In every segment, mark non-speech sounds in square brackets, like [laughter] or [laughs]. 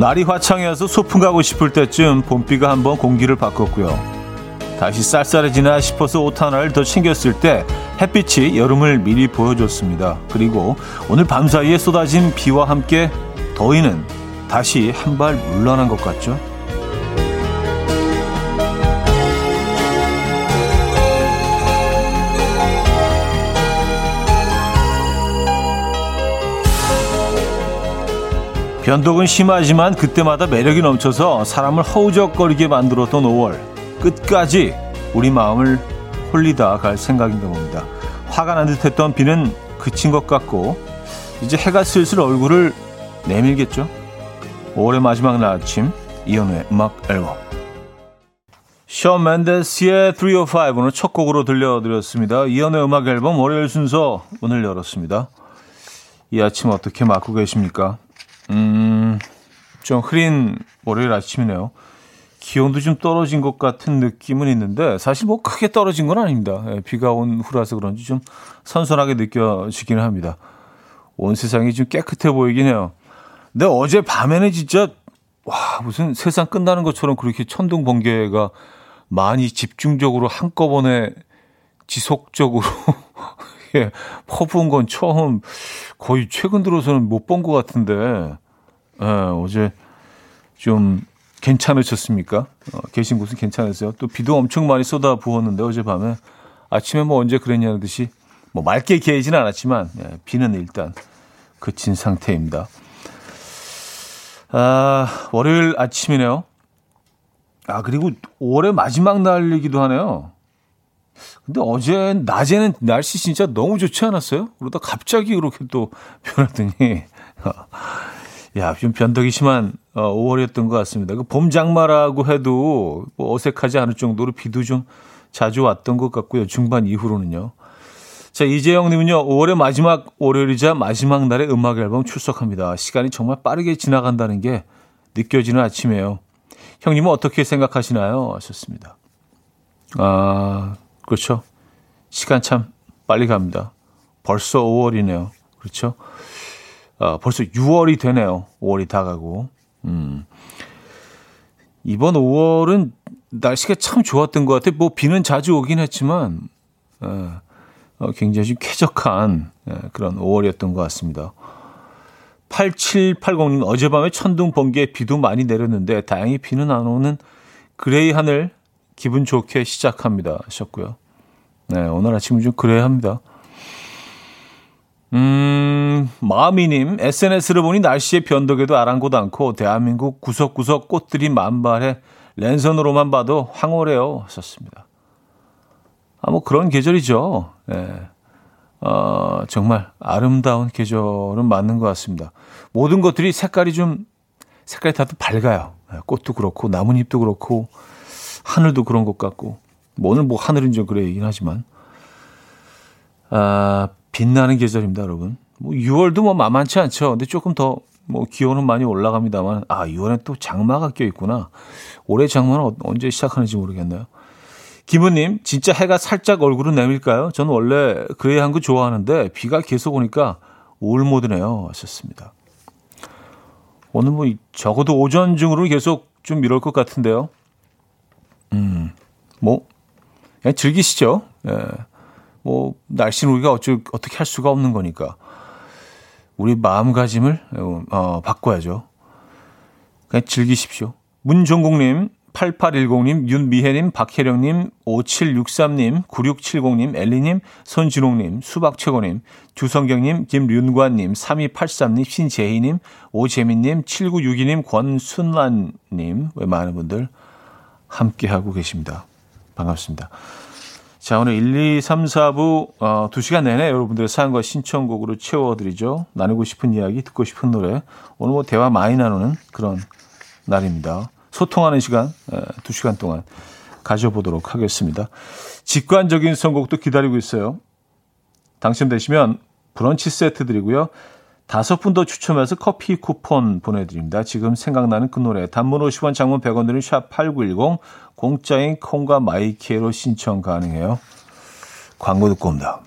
날이 화창해서 소풍 가고 싶을 때쯤 봄비가 한번 공기를 바꿨고요. 다시 쌀쌀해지나 싶어서 옷 하나를 더 챙겼을 때 햇빛이 여름을 미리 보여줬습니다. 그리고 오늘 밤사이에 쏟아진 비와 함께 더위는 다시 한 발 물러난 것 같죠? 변덕은 심하지만 그때마다 매력이 넘쳐서 사람을 허우적거리게 만들었던 5월. 끝까지 우리 마음을 홀리다 갈 생각인가 봅니다. 화가 난 듯했던 비는 그친 것 같고 이제 해가 슬슬 얼굴을 내밀겠죠. 5월의 마지막 날 아침 이연우의 음악 앨범 션 맨데스의 305 오늘 첫 곡으로 들려드렸습니다. 이연우의 음악 앨범 월요일 순서 오늘 열었습니다. 이 아침 어떻게 맞고 계십니까? 음, 좀 흐린 월요일 아침이네요. 기온도 좀 떨어진 것 같은 느낌은 있는데 사실 뭐 크게 떨어진 건 아닙니다. 예, 비가 온 후라서 그런지 좀 선선하게 느껴지기는 합니다. 온 세상이 좀 깨끗해 보이긴 해요. 근데 어제 밤에는 진짜 와 무슨 세상 끝나는 것처럼 그렇게 천둥 번개가 많이 집중적으로 한꺼번에 지속적으로 [laughs] 예, 퍼부은 건 처음 거의 최근 들어서는 못 본 것 같은데 예, 어제 좀 괜찮으셨습니까? 어, 계신 곳은 괜찮으세요? 또 비도 엄청 많이 쏟아 부었는데 어젯밤에 아침에 뭐 언제 그랬냐는 듯이 뭐 맑게 개지는 않았지만 예, 비는 일단 그친 상태입니다. 아, 월요일 아침이네요. 아, 그리고 5월의 마지막 날이기도 하네요. 근데 어제 낮에는 날씨 진짜 너무 좋지 않았어요? 그러다 갑자기 그렇게 또 변하더니 [laughs] 야, 좀 변덕이 심한 어, 5월이었던 것 같습니다. 그 봄 장마라고 해도 뭐 어색하지 않을 정도로 비도 좀 자주 왔던 것 같고요. 중반 이후로는요. 자, 이재영 님은요. 5월의 마지막 월요일이자 마지막 날의 음악 앨범 출석합니다. 시간이 정말 빠르게 지나간다는 게 느껴지는 아침이에요. 형님은 어떻게 생각하시나요? 하셨습니다. 아, 그렇죠. 시간 참 빨리 갑니다. 벌써 5월이네요. 그렇죠. 아, 벌써 6월이 되네요. 5월이 다 가고. 음. 이번 5월은 날씨가 참 좋았던 것 같아요. 뭐 비는 자주 오긴 했지만, 어, 어, 굉장히 쾌적한 예, 그런 5월이었던 것 같습니다. 8780님, 어젯밤에 천둥, 번개, 비도 많이 내렸는데, 다행히 비는 안 오는 gray 하늘 기분 좋게 시작합니다. 하셨고요. 네, 오늘 아침은 좀 gray합니다. 음, 마미님, SNS를 보니 날씨의 변덕에도 아랑곳 않고 대한민국 구석구석 꽃들이 만발해 랜선으로만 봐도 황홀해요. 하셨습니다. 아, 뭐 그런 계절이죠. 예. 어, 정말 아름다운 계절은 맞는 것 같습니다. 모든 것들이 색깔이 좀, 색깔이 다들 밝아요. 예, 꽃도 그렇고, 나뭇잎도 그렇고, 하늘도 그런 것 같고, 뭐 오늘 뭐 하늘은 좀 그래 얘긴 하지만, 아, 빛나는 계절입니다, 여러분. 뭐 6월도 뭐 만만치 않죠. 근데 조금 더 뭐 기온은 많이 올라갑니다만, 아, 6월엔 또 장마가 껴 있구나. 올해 장마는 어, 언제 시작하는지 모르겠네요. 김은님, 진짜 해가 살짝 얼굴은 내밀까요? 저는 원래 그레이한 거 좋아하는데 비가 계속 오니까 올 모드네요. 하셨습니다. 오늘 뭐 적어도 오전 중으로 계속 좀 이럴 것 같은데요. 음, 뭐 그냥 즐기시죠. 예. 뭐 날씨는 우리가 어쩌 어떻게 할 수가 없는 거니까 우리 마음가짐을 어, 바꿔야죠. 그냥 즐기십시오. 문종국님, 8810님, 윤미혜님, 박혜령님, 5763님, 9670님, 엘리님, 손진홍님, 수박최고님, 주성경님, 김윤관님, 3283님, 신재희님, 오재민님, 7962님, 권순란님, 왜 많은 분들 함께하고 계십니다. 반갑습니다. 자, 오늘 1, 2, 3, 4부, 어, 2시간 내내 여러분들의 사연과 신청곡으로 채워드리죠. 나누고 싶은 이야기, 듣고 싶은 노래. 오늘 뭐 대화 많이 나누는 그런 날입니다. 소통하는 시간, 2시간 동안 가져보도록 하겠습니다. 직관적인 선곡도 기다리고 있어요. 당첨되시면 브런치 세트 드리고요. 다섯 분 더 추첨해서 커피 쿠폰 보내드립니다. 지금 생각나는 그 노래 단문 50원 장문 100원 드는 샵8910 공짜인 콩과 마이케로 신청 가능해요. 광고 듣고 옵니다.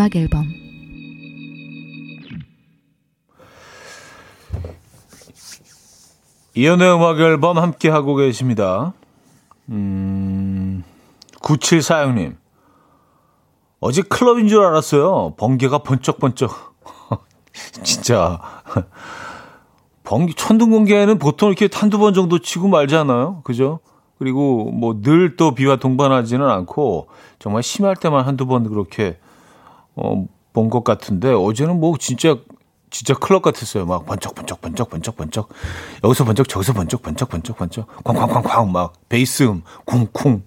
음악 앨범 이연의 음악 앨범 함께 하고 계십니다. 음, 9746님. 어제 클럽인 줄 알았어요. 번개가 번쩍번쩍. [laughs] 진짜. 번개, 천둥번개는 보통 이렇게 한두 번 정도 치고 말잖아요. 그죠? 그리고 뭐 늘 또 비와 동반하지는 않고 정말 심할 때만 한두 번 그렇게 어, 본 것 같은데 어제는 뭐 진짜 진짜 클럽 같았어요. 막 번쩍 번쩍 번쩍 번쩍 번쩍 여기서 번쩍 저기서 번쩍 번쩍 번쩍 번쩍 쾅쾅쾅쾅 막 베이스 음 쿵쿵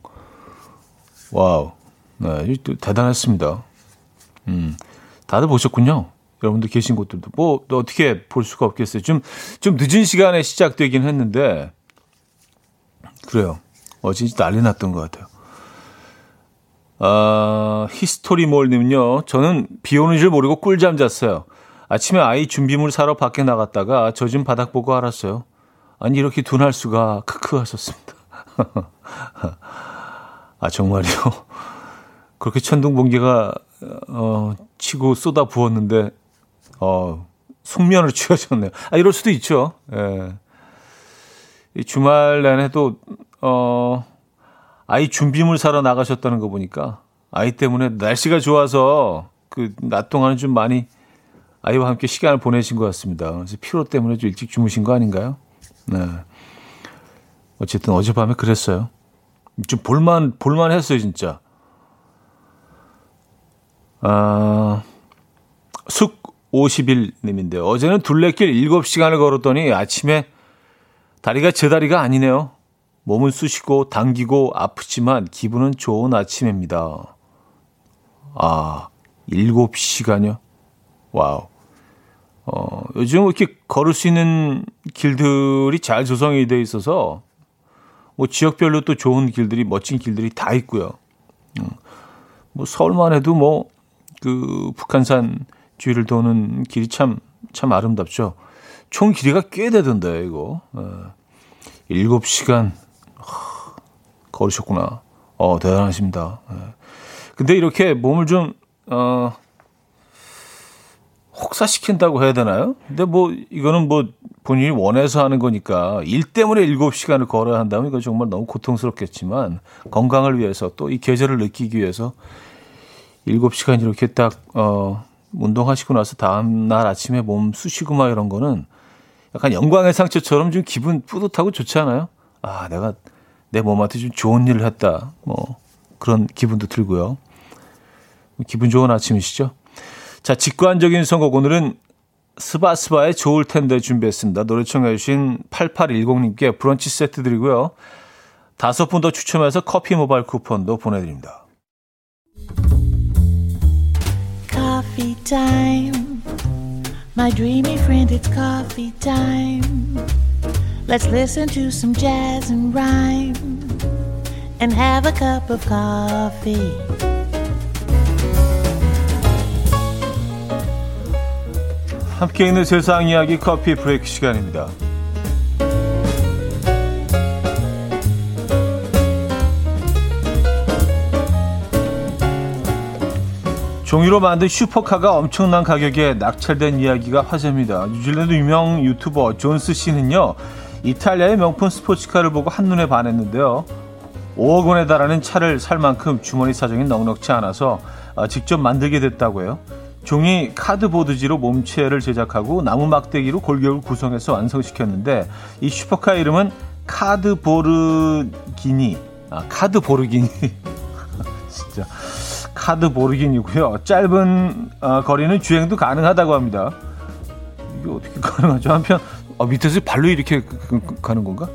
wow 네 대단했습니다. 음 다들 보셨군요. 여러분들 계신 곳들도 뭐 어떻게 볼 수가 없겠어요. 좀좀 늦은 시간에 시작되긴 했는데 그래요. 어제 난리 났던 것 같아요. 아, 히스토리몰님은요. 저는 비 오는 줄 모르고 꿀잠 잤어요. 아침에 아이 준비물 사러 밖에 나갔다가 젖은 바닥 보고 알았어요. 아니 이렇게 둔할 수가 크크 하셨습니다. [laughs] 아 정말요? 그렇게 천둥 번개가 어, 치고 쏟아 부었는데 어, 숙면을 취하셨네요. 아 이럴 수도 있죠. 예. 이 주말 내내도 어 아이 준비물 사러 나가셨다는 거 보니까 아이 때문에 날씨가 좋아서 그 낮 동안은 좀 많이 아이와 함께 시간을 보내신 것 같습니다. 그래서 피로 때문에 좀 일찍 주무신 거 아닌가요? 네. 어쨌든 어젯밤에 그랬어요. 좀 볼만, 볼만 했어요, 진짜. 아, 숙 50일님인데, 어제는 둘레길 7시간을 걸었더니 아침에 다리가 제 다리가 아니네요. 몸은 쑤시고 당기고 아프지만 기분은 좋은 아침입니다. 아, 7시간요? wow. 어, 요즘 이렇게 걸을 수 있는 길들이 잘 조성이 돼 있어서 뭐 지역별로 또 좋은 길들이 멋진 길들이 다 있고요. 음, 뭐 서울만 해도 뭐 그 북한산 주위를 도는 길이 참참 아름답죠. 총 길이가 꽤 되던데 이거. 어, 7시간 하, 걸으셨구나. 어, 대단하십니다. 예. 근데 이렇게 몸을 좀 어, 혹사시킨다고 해야 되나요? 근데 뭐 이거는 뭐 본인이 원해서 하는 거니까 일 때문에 7시간을 걸어야 한다면 이거 정말 너무 고통스럽겠지만 건강을 위해서 또 이 계절을 느끼기 위해서 7시간 이렇게 딱 어, 운동하시고 나서 다음 날 아침에 몸 쑤시고 막 이런 거는 약간 영광의 상처처럼 좀 기분 뿌듯하고 좋지 않아요? 아, 내가 내 몸한테 좀 좋은 일을 했다. 뭐 그런 기분도 들고요. 기분 좋은 아침이시죠? 자, 직관적인 선곡 오늘은 스바스바의 좋을 텐데 준비했습니다. 노래 청해 주신 8810님께 브런치 세트 드리고요. 다섯 분 더 추첨해서 커피 모바일 쿠폰도 보내드립니다. Coffee time. My dreamy friend, it's coffee time. Let's listen to some jazz and rhyme and have a cup of coffee. 함께 있는 세상 이야기 커피 브레이크 시간입니다. 종이로 만든 슈퍼카가 엄청난 가격에 낙찰된 이야기가 화제입니다. 뉴질랜드 유명 유튜버 존스 씨는요, 이탈리아의 명품 스포츠카를 보고 한눈에 반했는데요. 5억 원에 달하는 차를 살 만큼 주머니 사정이 넉넉치 않아서 아, 직접 만들게 됐다고 해요. 종이 cardboard지로 몸체를 제작하고 나무 막대기로 골격을 구성해서 완성시켰는데 이 슈퍼카 이름은 카드보르기니. 아 카드보르기니. [laughs] 진짜. 카드보르기니고요. 짧은 어, 거리는 주행도 가능하다고 합니다. 이게 어떻게 가능하죠? 한편 어, 밑에서 발로 이렇게 가는 건가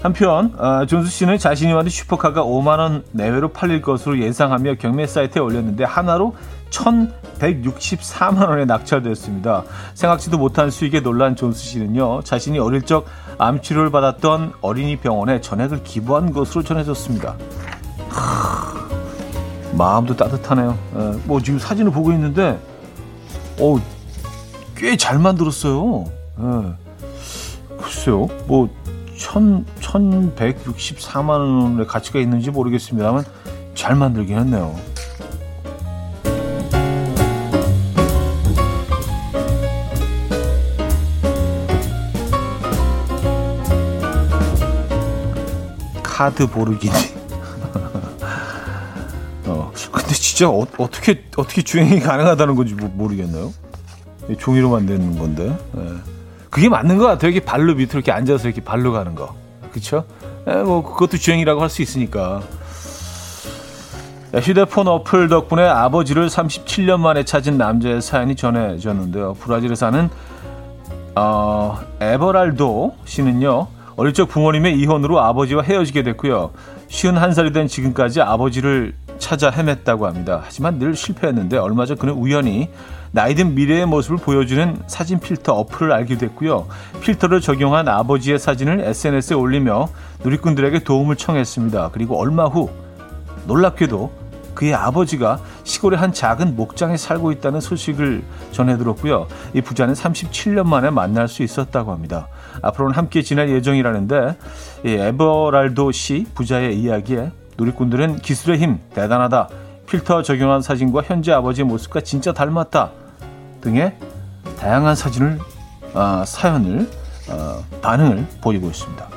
한편 어, 존스 씨는 자신이 만든 슈퍼카가 5만 원 내외로 팔릴 것으로 예상하며 경매 사이트에 올렸는데 하나로 1,164만 원에 낙찰됐습니다. 생각지도 못한 수익에 놀란 존스 씨는요, 자신이 어릴 적 암 치료를 받았던 어린이 병원에 전액을 기부한 것으로 전해졌습니다. 하, 마음도 따뜻하네요. 에, 뭐 지금 사진을 보고 있는데, 어, 꽤 잘 만들었어요. 예. 글쎄요, 뭐, 천, 1164만 원의 가치가 있는지 모르겠습니다만, 잘 만들긴 했네요. 카드 보르기니. [laughs] 어, 근데 진짜 어, 떻게 어떻게 주행이 가능하다는 건지 모르겠네요. 종이로 만드는 건데. 예. 그게 맞는 것 같아요. 이렇게 발로 밑으로 이렇게 앉아서 이렇게 발로 가는 거. 그쵸? 예, 뭐, 그것도 주행이라고 할 수 있으니까. 휴대폰 어플 덕분에 아버지를 37년 만에 찾은 남자의 사연이 전해졌는데요. 브라질에 사는 어, 에버랄도 씨는요. 어릴 적 부모님의 이혼으로 아버지와 헤어지게 됐고요. 51살이 된 지금까지 아버지를 찾아 헤맸다고 합니다. 하지만 늘 실패했는데 얼마 전 그는 우연히 나이든 미래의 모습을 보여주는 사진 필터 어플을 알게 됐고요. 필터를 적용한 아버지의 사진을 SNS에 올리며 누리꾼들에게 도움을 청했습니다. 그리고 얼마 후 놀랍게도 그의 아버지가 시골의 한 작은 목장에 살고 있다는 소식을 전해 들었고요. 이 부자는 37년 만에 만날 수 있었다고 합니다. 앞으로는 함께 지낼 예정이라는데 이 에버랄도 씨 부자의 이야기에 누리꾼들은 기술의 힘 대단하다. 필터 적용한 사진과 현재 아버지의 모습과 진짜 닮았다. 등의 다양한 사진을 아, 사연을 아, 반응을 보이고 있습니다.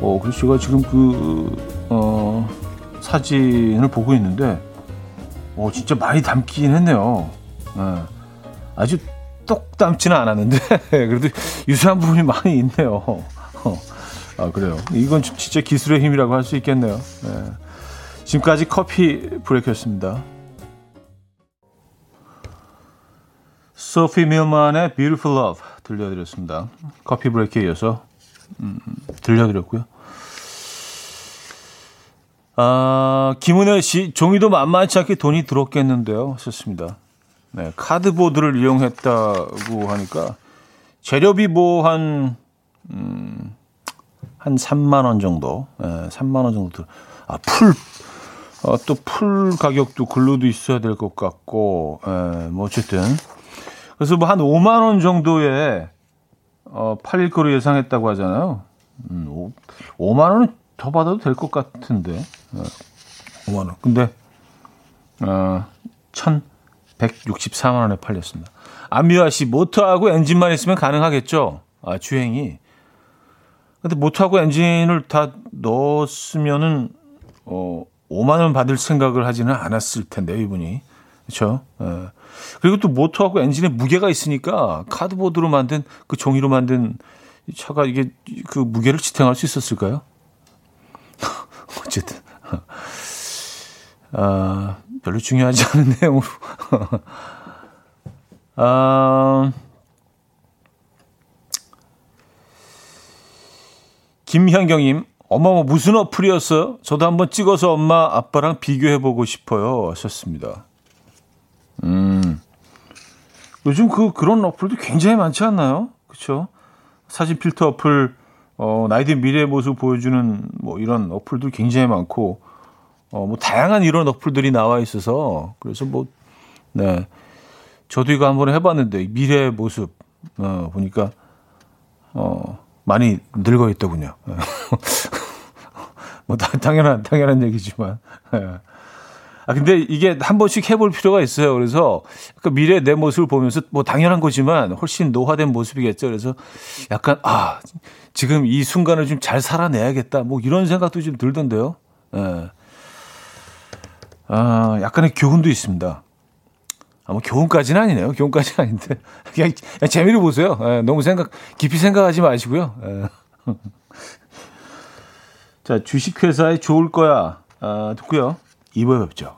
어, 그래서 제가 지금 그 어, 사진을 보고 있는데, 어, 진짜 많이 담긴 했네요. 네. 아주 똑 닮지는 않았는데, [laughs] 그래도 유사한 부분이 많이 있네요. 어. 아, 그래요. 이건 진짜 기술의 힘이라고 할 수 있겠네요. 네. 지금까지 커피 브레이크였습니다. 소피 밀만의 Beautiful Love 들려드렸습니다. 커피 브레이크에 이어서 음, 들려드렸고요. 아, 김은혜 씨, 종이도 만만치 않게 돈이 들었겠는데요. 썼습니다. 네, cardboard를 이용했다고 하니까 재료비 뭐 한, 음, 한 3만 원 정도, 예, 3만 원 정도 들, 아, 풀, 어, 또 풀 가격도 glue도 있어야 될 것 같고, 예, 뭐 어쨌든. 그래서 뭐 한 5만 원 정도에, 어, 팔릴 거로 예상했다고 하잖아요. 음, 5, 5만 원은 더 받아도 될 것 같은데. 어, 5만 원. 근데 어, 1,164만 원에 팔렸습니다. 안미화 씨, 모터하고 엔진만 있으면 가능하겠죠? 아, 주행이. 근데 모터하고 엔진을 다 넣었으면은 어, 5만 원 받을 생각을 하지는 않았을 텐데 이분이. 그렇죠? 예. 그리고 또 모터하고 엔진에 무게가 있으니까 카드보드로 만든 그 종이로 만든 차가 이게 그 무게를 지탱할 수 있었을까요? [laughs] 어쨌든. 아, 별로 중요하지 않은 [laughs] 내용으로. 아, 김현경님, 뭐 무슨 어플이었어요? 저도 한번 찍어서 엄마 아빠랑 비교해보고 싶어요. 하셨습니다. 음, 요즘 그, 그런 어플도 굉장히 많지 않나요? 그쵸? 사진 필터 어플, 어, 나이든 미래의 모습 보여주는 뭐 이런 어플도 굉장히 많고, 어, 뭐 다양한 이런 어플들이 나와 있어서, 그래서 뭐, 네. 저도 이거 한번 해봤는데, 미래의 모습, 어, 보니까, 어, 많이 늙어 있더군요. [laughs] 뭐, 당연한, 당연한 얘기지만. 예. 아, 근데 이게 한 번씩 해볼 필요가 있어요. 그래서 그 미래 내 모습을 보면서 뭐 당연한 거지만 훨씬 노화된 모습이겠죠. 그래서 약간, 아, 지금 이 순간을 좀 잘 살아내야겠다. 뭐 이런 생각도 좀 들던데요. 예. 아, 약간의 교훈도 있습니다. 아, 뭐 교훈까지는 아니네요. 교훈까지는 아닌데. [laughs] 그냥, 그냥 재미를 보세요. 예, 너무 생각, 깊이 생각하지 마시고요. 예. [laughs] 자, 주식회사에 좋을 거야. 아, 듣고요. 2부에 뵙죠.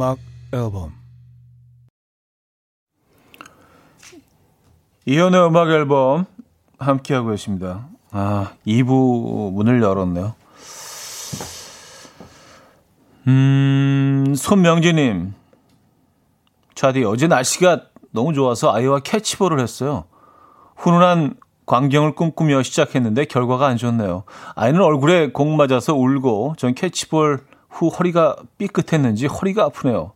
음악 앨범 이현우의 음악 앨범 함께하고 계십니다. 아, 2부 문을 열었네요. 음, 손명진님. 차디, 어제 날씨가 너무 좋아서 아이와 캐치볼을 했어요. 훈훈한 광경을 꿈꾸며 시작했는데 결과가 안 좋네요. 아이는 얼굴에 공 맞아서 울고 전 캐치볼 후 허리가 삐끗했는지 허리가 아프네요.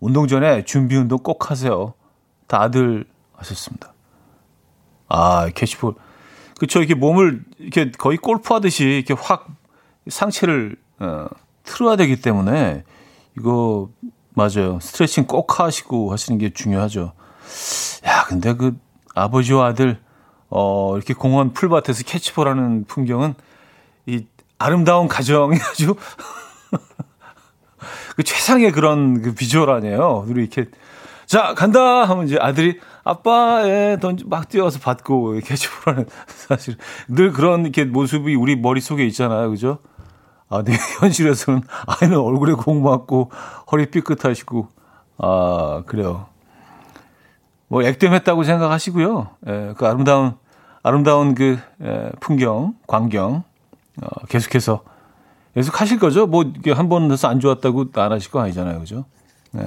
운동 전에 준비 운동 꼭 하세요. 다들 하셨습니다. 아, 캐치볼. 그쵸. 이렇게 몸을 이렇게 거의 골프 하듯이 이렇게 확 상체를, 어, 틀어야 되기 때문에 이거, 맞아요. 스트레칭 꼭 하시고 하시는 게 중요하죠. 야, 근데 그 아버지와 아들, 어, 이렇게 공원 풀밭에서 캐치볼 하는 풍경은 이 아름다운 가정이 [laughs] 아주 그 최상의 그런 그 비주얼 아니에요. 우리 이렇게 자 간다 하면 이제 아들이 아빠에 던지 막 뛰어서 받고 캐치볼하는 [laughs] 사실 늘 그런 이렇게 모습이 우리 머릿 속에 있잖아요, 그죠? 아, 네 [laughs] 현실에서는 아이는 얼굴에 공 맞고 허리 삐끗하시고 아 그래요. 뭐 액땜했다고 생각하시고요. 예, 그 아름다운 아름다운 그 예, 풍경, 광경 어, 계속해서 계속 하실 거죠? 뭐 이게 한번 해서 안 좋았다고 안 하실 거 아니잖아요, 그죠? 네.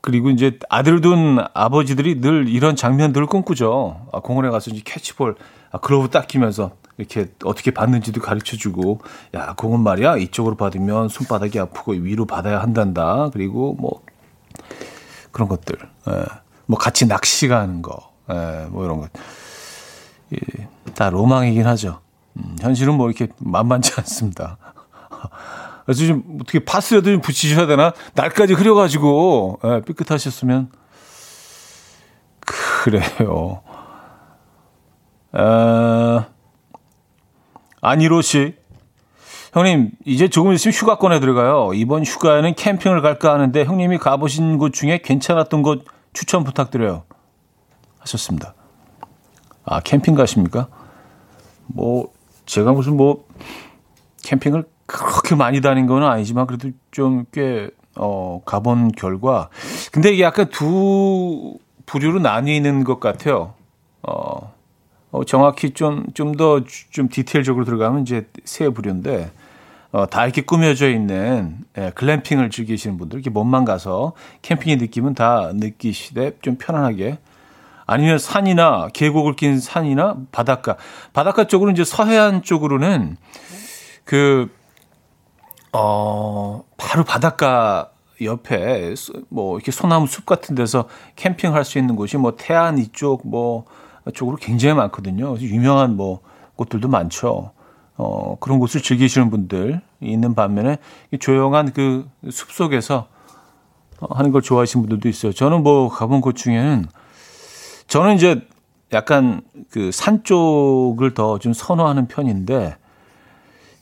그리고 이제 아들 둔 아버지들이 늘 이런 장면들을 꿈꾸죠. 아, 공원에 가서 이제 캐치볼, 아, 글러브 딱 끼면서 이렇게 어떻게 받는지도 가르쳐 주고, 야, 공은 말이야, 이쪽으로 받으면 손바닥이 아프고 위로 받아야 한단다. 그리고 뭐, 그런 것들. 예. 뭐 같이 낚시 가는 거. 예, 뭐 이런 것. 예, 다 로망이긴 하죠. 음, 현실은 뭐 이렇게 만만치 [laughs] 않습니다. 그래서 좀 어떻게 파스라도 좀 붙이셔야 되나? 날까지 흐려가지고 예, 삐끗하셨으면 그래요. 어, 안희로 씨. 형님, 이제 조금 있으면 휴가권에 들어가요. 이번 휴가에는 캠핑을 갈까 하는데 형님이 가보신 곳 중에 괜찮았던 곳 추천 부탁드려요. 하셨습니다. 아, 캠핑 가십니까? 뭐, 제가 무슨 뭐, 캠핑을 그렇게 많이 다닌 건 아니지만 그래도 좀 꽤, 어, 가본 결과. 근데 이게 약간 두 부류로 나뉘는 것 같아요. 어, 어 정확히 좀, 좀더좀 디테일적으로 들어가면 이제 세 부류인데, 어, 다 이렇게 꾸며져 있는 예, 글램핑을 즐기시는 분들, 이렇게 몸만 가서 캠핑의 느낌은 다 느끼시되 좀 편안하게 아니면 산이나 계곡을 낀 산이나 바닷가. 바닷가 쪽으로 이제 서해안 쪽으로는 그, 어, 바로 바닷가 옆에 뭐 이렇게 소나무 숲 같은 데서 캠핑할 수 있는 곳이 뭐 태안 이쪽 뭐 쪽으로 굉장히 많거든요. 유명한 뭐 곳들도 많죠. 어, 그런 곳을 즐기시는 분들 있는 반면에 조용한 그 숲 속에서 하는 걸 좋아하시는 분들도 있어요. 저는 뭐 가본 곳 중에는 저는 이제 약간 그 산 쪽을 더 좀 선호하는 편인데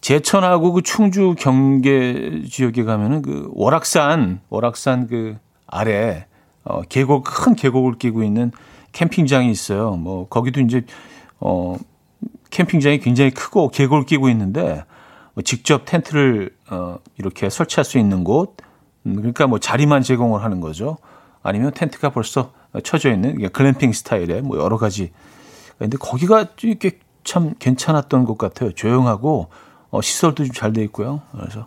제천하고 그 충주 경계 지역에 가면은 그 월악산 월악산 그 아래 어 계곡 큰 계곡을 끼고 있는 캠핑장이 있어요. 뭐 거기도 이제 어 캠핑장이 굉장히 크고 계곡을 끼고 있는데 뭐 직접 텐트를 어 이렇게 설치할 수 있는 곳 음, 그러니까 뭐 자리만 제공을 하는 거죠. 아니면 텐트가 벌써 쳐져 있는 글램핑 스타일의 뭐 여러 가지. 근데 거기가 이렇게 참 괜찮았던 것 같아요. 조용하고 어, 시설도 좀 잘 돼 있고요. 그래서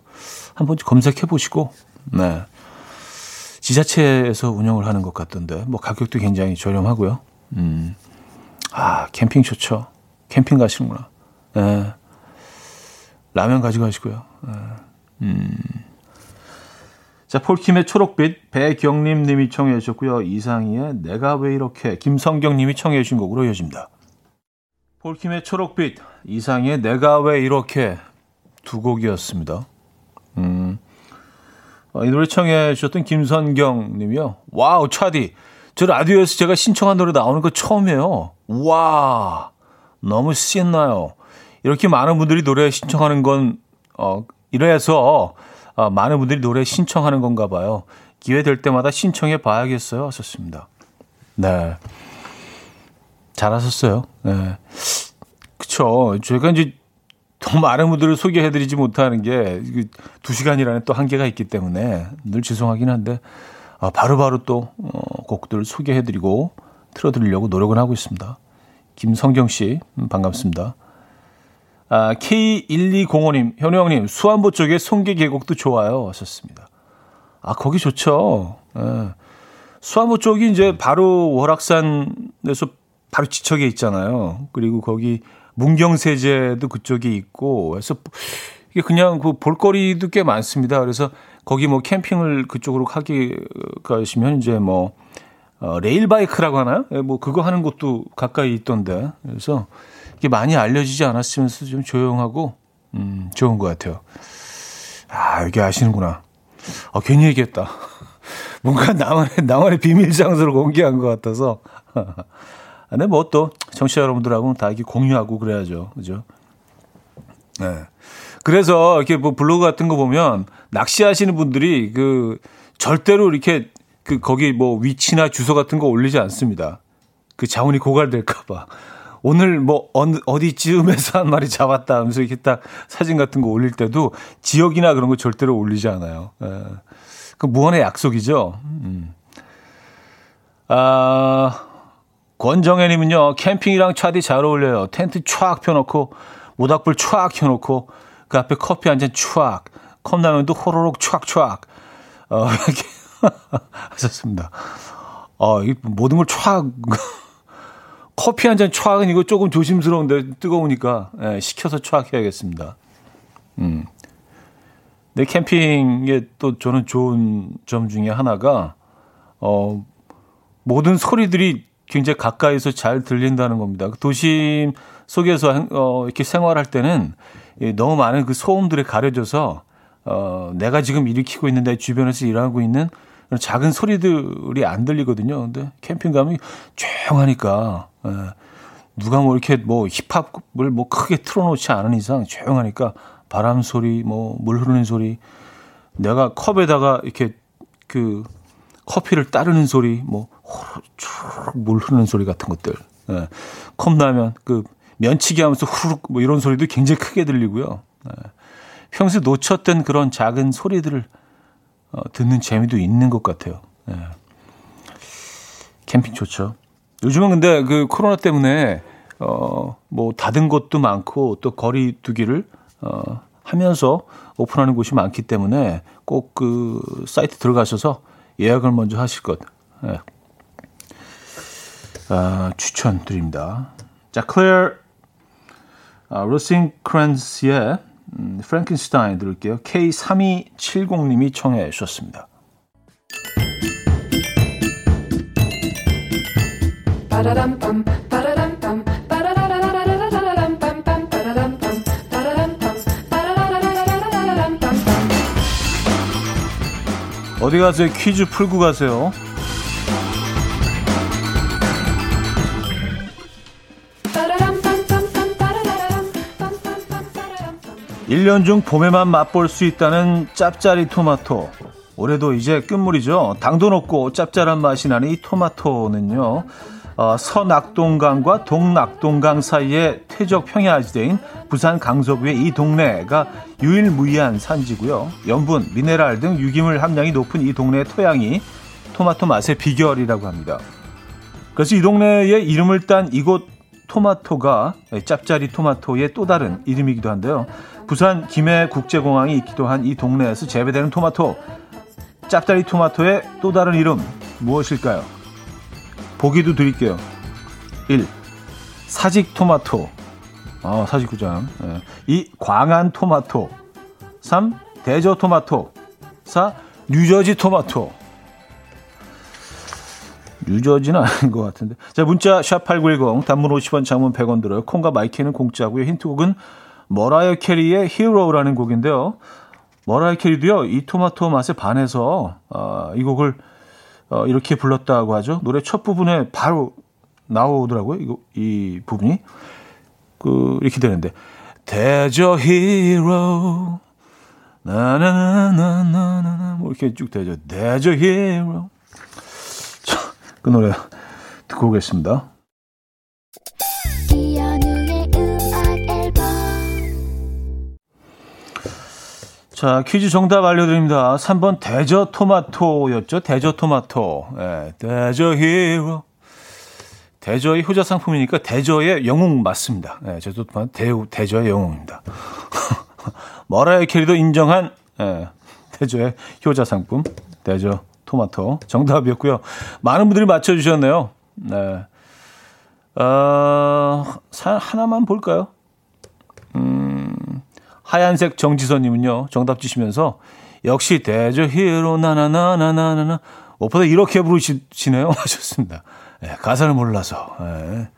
한번 검색해 보시고 네. 지자체에서 운영을 하는 것 같던데 뭐 가격도 굉장히 저렴하고요. 음. 아, 캠핑 좋죠. 캠핑 가시는구나. 네. 라면 가져가시고요. 네. 음. 자, 폴킴의 초록빛, 배경림 님이 청해 주셨고요. 이상희의 내가 왜 이렇게, 김성경 님이 청해 주신 곡으로 이어집니다. 폴킴의 초록빛, 이상희의 내가 왜 이렇게 두 곡이었습니다. 음. 어, 이 노래 청해 주셨던 김선경 님이요. wow, 차디. 저 라디오에서 제가 신청한 노래 나오는 거 처음이에요. 와, 너무 신나요. 이렇게 많은 분들이 노래 신청하는 건, 어, 이래서 어, 많은 분들이 노래 신청하는 건가 봐요. 기회 될 때마다 신청해 봐야겠어요. 하셨습니다. 네. 잘하셨어요. 네. 그쵸. 저희가 이제 더 많은 분들을 소개해드리지 못하는 게 두 시간이라는 또 한계가 있기 때문에 늘 죄송하긴 한데 아, 바로바로 또 어, 곡들을 소개해드리고 틀어드리려고 노력을 하고 있습니다. 김성경 씨 음, 반갑습니다. 아, K1205님, 현우 형님, 수안보 쪽에 송계 계곡도 좋아요. 하셨습니다. 아, 거기 좋죠. 예. 수안보 쪽이 이제 바로 월악산에서 바로 지척에 있잖아요. 그리고 거기 문경세제도 그쪽에 있고 그래서 이게 그냥 그 볼거리도 꽤 많습니다. 그래서 거기 뭐 캠핑을 그쪽으로 하기 가시면 이제 뭐 어, 레일바이크라고 하나요? 예, 뭐 그거 하는 곳도 가까이 있던데. 그래서 이게 많이 알려지지 않았으면서 좀 조용하고 음, 좋은 것 같아요. 아, 여기 아시는구나. 아, 괜히 얘기했다. [laughs] 뭔가 나만의, 나만의 비밀 장소를 공개한 것 같아서. [laughs] 근데 뭐 또, 청취자 여러분들하고는 다 이렇게 공유하고 그래야죠. 그죠? 네. 그래서 이렇게 뭐 블로그 같은 거 보면 낚시하시는 분들이 그 절대로 이렇게 그 거기 뭐 위치나 주소 같은 거 올리지 않습니다. 그 자원이 고갈될까봐. 오늘 뭐 어느 어디쯤에서 한 마리 잡았다 하면서 이렇게 딱 사진 같은 거 올릴 때도 지역이나 그런 거 절대로 올리지 않아요. 예. 그 무언의 약속이죠. 음. 아, 권정혜님은요, 캠핑이랑 차디 잘 어울려요. 텐트 촥 펴놓고, 모닥불 촥 켜놓고, 그 앞에 커피 한 잔 촥, 컵라면도 호로록 촥촥, 어, [laughs] 이렇게 하셨습니다. 어, 이 모든 걸 촥, 커피 한 잔 촥은 이거 조금 조심스러운데, 뜨거우니까, 예, 식혀서 촥 해야겠습니다. 음. 근 캠핑에 또 저는 좋은 점 중에 하나가, 어, 모든 소리들이 굉장히 가까이서 잘 들린다는 겁니다. 그 도심 속에서 어, 이렇게 생활할 때는 너무 많은 그 소음들에 가려져서 어, 내가 지금 일으키고 있는 데 주변에서 일하고 있는 작은 소리들이 안 들리거든요. 근데 캠핑 가면 조용하니까 예, 누가 뭐 이렇게 뭐 힙합을 뭐 크게 틀어놓지 않은 이상 조용하니까 바람 소리, 뭐 물 흐르는 소리, 내가 컵에다가 이렇게 그 커피를 따르는 소리, 뭐물 흐르는 소리 같은 것들, 예. 컵라면 그 면치기 하면서 후룩 뭐 이런 소리도 굉장히 크게 들리고요. 예. 평소에 놓쳤던 그런 작은 소리들을 어, 듣는 재미도 있는 것 같아요. 예. 캠핑 좋죠. 요즘은 근데 그 코로나 때문에 어, 뭐 닫은 곳도 많고 또 거리 두기를 어, 하면서 오픈하는 곳이 많기 때문에 꼭 그 사이트 들어가셔서 예약을 먼저 하실 것 예. 아, 추천드립니다. 자, 클레어 아, 로싱크란스의 음, 프랭켄스타인 들을게요. K3270님이 청해 주셨습니다. 어디 가세요? 퀴즈 풀고 가세요. 1년 중 봄에만 맛볼 수 있다는 짭짜리 토마토. 올해도 이제 끝물이죠. 당도 높고 짭짤한 맛이 나는 이 토마토는요. 어, 서낙동강과 동낙동강 사이에 퇴적 평야지대인 부산 강서구의 이 동네가 유일무이한 산지고요. 염분, 미네랄 등 유기물 함량이 높은 이 동네의 토양이 토마토 맛의 비결이라고 합니다. 그래서 이 동네의 이름을 딴 이곳 토마토가 짭짜리 토마토의 또 다른 이름이기도 한데요. 부산 김해 국제공항이 있기도 한 이 동네에서 재배되는 토마토, 짭짜리 토마토의 또 다른 이름 무엇일까요? 보기도 드릴게요. 1. 사직 토마토. 아, 사직구장. 네. 2. 광안 토마토. 3. 대저 토마토. 4. 뉴저지 토마토. 뉴저지는 아닌 것 같은데. 자, 문자 샵8910 단문 50원 장문 100원 들어요. 콩과 마이크는 공짜고요. 힌트곡은 머라이어 캐리의 Hero라는 곡인데요. 머라이어 캐리도요. 이 토마토 맛에 반해서 어, 이 곡을 어, 이렇게 불렀다고 하죠. 노래 첫 부분에 바로 나오더라고요. 이거 이 부분이 그 이렇게 되는데 대저 히로 나나나나나나 뭐 이렇게 쭉 되죠. 대저 히로 그 노래 듣고 오겠습니다. 자, 퀴즈 정답 알려드립니다. 3번 대저 토마토였죠. 대저 토마토. 네, 대저 히로. 대저의 효자 상품이니까 대저의 영웅 맞습니다. 네, 제도 대우 대저의 영웅입니다. [laughs] 머라이 캐리도 인정한 네, 대저의 효자 상품 대저 토마토 정답이었고요. 많은 분들이 맞춰주셨네요. 네. 어, 하나만 볼까요? 음, 하얀색 정지선님은요, 정답 주시면서, 역시 대저 히로 나나나나나나, 오빠도 이렇게 부르시네요. [laughs] 하셨습니다. 네, 가사를 몰라서. 네.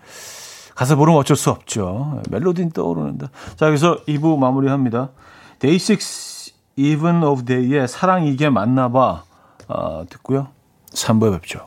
가사 모르면 어쩔 수 없죠. 멜로디는 떠오르는데. 자, 여기서 2부 마무리합니다. 6 Even of Day의 사랑 이게 맞나 봐. 아, 듣고요. 3부에 뵙죠.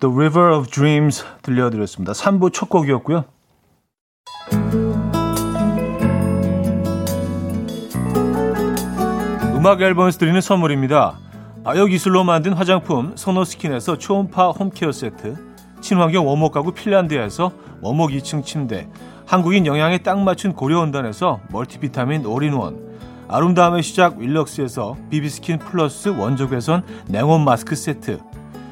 The River of Dreams 들려드렸습니다. 3부 첫 곡이었고요. 음악 앨범에서 드리는 선물입니다. 바이오기술로 만든 화장품 소노스킨에서 초음파 홈케어 세트 친환경 원목 가구 핀란드에서 원목 2층 침대 한국인 영양에 딱 맞춘 고려원단에서 멀티비타민 올인원 아름다움의 시작 윌럭스에서 비비스킨 플러스 원적외선 냉온 마스크 세트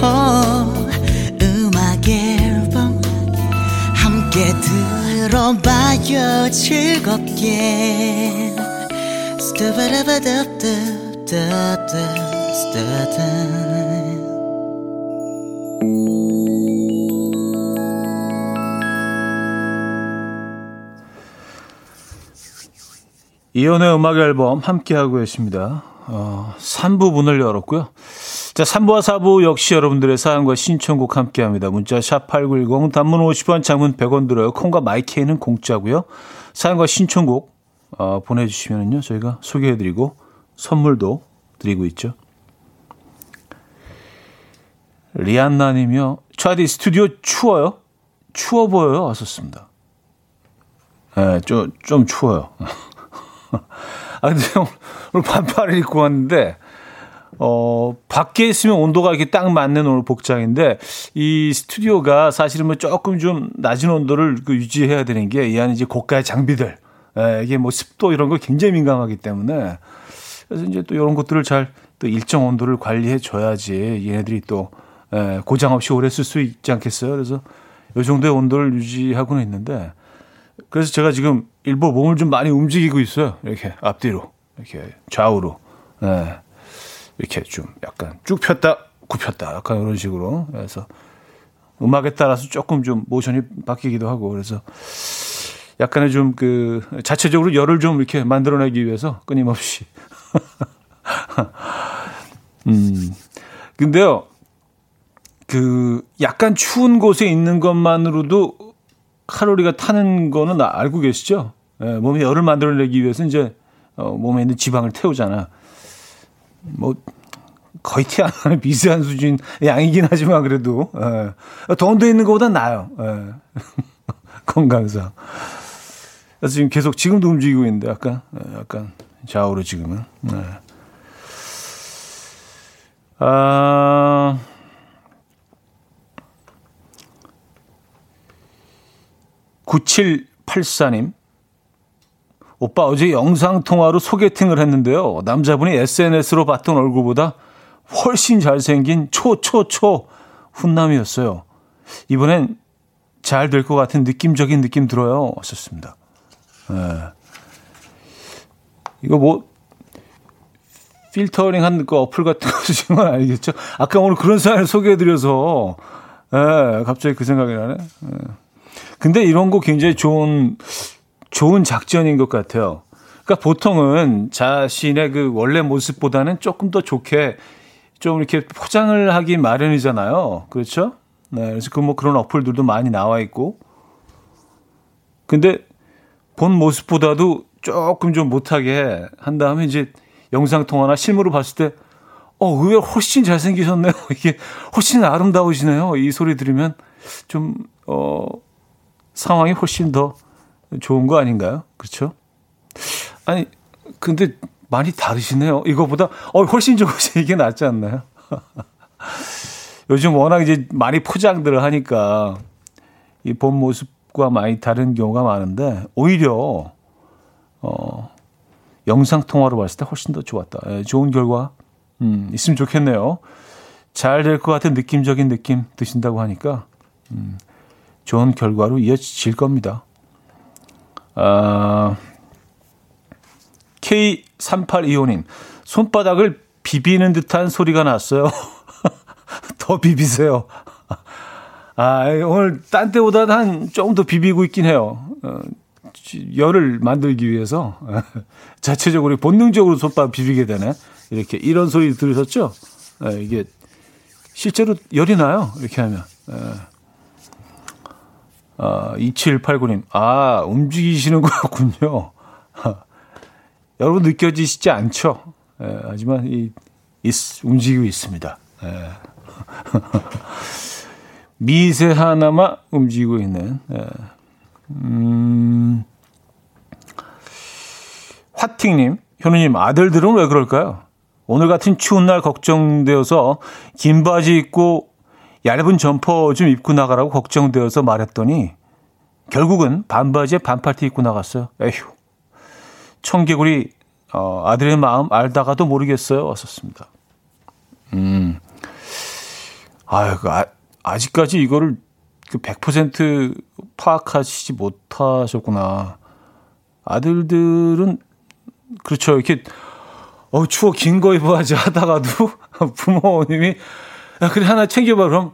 레디오 함께 들어봐요 즐겁게 이연의 음악 앨범 함께하고 계십니다. 어, 3부 문을 열었고요. 자, 3부와 4부 역시 여러분들의 사연과 신청곡 함께 합니다. 문자 샵8910 단문 50원 장문 100원 들어요. 콩과 마이케이는 공짜고요. 사연과 신청곡 어, 보내주시면요. 저희가 소개해드리고 선물도 드리고 있죠. 리안나님이요. 차디 스튜디오 추워요? 추워 보여요. 왔었습니다. 예, 네, 좀, 좀 추워요. [laughs] 아, 근데 오늘 반팔을 입고 왔는데, 어, 밖에 있으면 온도가 이렇게 딱 맞는 오늘 복장인데 이 스튜디오가 사실은 뭐 조금 좀 낮은 온도를 그 유지해야 되는 게 이 안에 이제 고가의 장비들 에, 이게 뭐 습도 이런 거 굉장히 민감하기 때문에 그래서 이제 또 이런 것들을 잘 또 일정 온도를 관리해 줘야지 얘네들이 또 에, 고장 없이 오래 쓸 수 있지 않겠어요? 그래서 이 정도의 온도를 유지하고는 있는데 그래서 제가 지금 일부 몸을 좀 많이 움직이고 있어요. 이렇게 앞뒤로 이렇게 좌우로. 네. 이렇게 좀 약간 쭉 폈다 굽혔다 약간 이런 식으로 그래서 음악에 따라서 조금 좀 모션이 바뀌기도 하고 그래서 약간의 좀 그 자체적으로 열을 좀 이렇게 만들어내기 위해서 끊임없이 [laughs] 음 근데요 그 약간 추운 곳에 있는 것만으로도 칼로리가 타는 거는 알고 계시죠? 예, 몸에 열을 만들어내기 위해서 이제 어, 몸에 있는 지방을 태우잖아. 뭐 거의 티 안 나는 미세한 수준 양이긴 하지만 그래도 예. 돈도 있는 것보다 나아요. 예. [laughs] 건강상. 그래서 지금 계속 지금도 움직이고 있는데 약간 예, 약간 좌우로 지금은. 네. 아. (9784님) 오빠 어제 영상통화로 소개팅을 했는데요. 남자분이 SNS로 봤던 얼굴보다 훨씬 잘생긴 초초초 훈남이었어요. 이번엔 잘 될 것 같은 느낌적인 느낌 들어요. 왔었습니다. 네. 이거 뭐 필터링 한 그 어플 같은 거 [laughs] 쓰신 건 아니겠죠? 아까 오늘 그런 사연을 소개해드려서 예, 갑자기 그 생각이 나네. 예. 근데 이런 거 굉장히 좋은 좋은 작전인 것 같아요. 그러니까 보통은 자신의 그 원래 모습보다는 조금 더 좋게 좀 이렇게 포장을 하기 마련이잖아요. 그렇죠? 네. 그래서 그 뭐 그런 어플들도 많이 나와 있고. 근데 본 모습보다도 조금 좀 못하게 한 다음에 이제 영상통화나 실물을 봤을 때, 어, 의외로 훨씬 잘생기셨네요. [laughs] 이게 훨씬 아름다우시네요. 이 소리 들으면 좀, 어, 상황이 훨씬 더 좋은 거 아닌가요? 그렇죠? 아니 근데 많이 다르시네요. 이거보다 어 훨씬 좋으시 이게 낫지 않나요? [laughs] 요즘 워낙 이제 많이 포장들을 하니까 이 본 모습과 많이 다른 경우가 많은데 오히려 어 영상 통화로 봤을 때 훨씬 더 좋았다. 예, 좋은 결과 음, 있으면 좋겠네요. 잘 될 것 같은 느낌적인 느낌 드신다고 하니까 음, 좋은 결과로 이어질 겁니다. 아, K3825님, 손바닥을 비비는 듯한 소리가 났어요. [laughs] 더 비비세요. 아, 오늘 딴 때보다 한 조금 더 비비고 있긴 해요. 어, 열을 만들기 위해서 [laughs] 자체적으로 본능적으로 손바닥 비비게 되네. 이렇게 이런 소리 들으셨죠? 예, 이게 실제로 열이 나요. 이렇게 하면. 예. 아, 2789님, 아, 움직이시는 [laughs] 거군요. 여러분 느껴지시지 않죠? 예, 하지만 이, 있, 움직이고 있습니다. 예. [laughs] 미세 하나만 움직이고 있는. 예. 음, 화팅님, 현우님, 아들들은 왜 그럴까요? 오늘 같은 추운 날 걱정되어서 긴 바지 입고 얇은 점퍼 좀 입고 나가라고 걱정되어서 말했더니 결국은 반바지에 반팔티 입고 나갔어요. 에휴. 청개구리 어, 아들의 마음 알다가도 모르겠어요. 왔었습니다. 음. 아유, 그 아, 아직까지 이거를 그100% 파악하시지 못하셨구나. 아들들은 그렇죠. 이렇게 어 추워 긴 거 입어야지 하다가도 [laughs] 부모님이 야, 그래, 하나 챙겨봐. 그럼,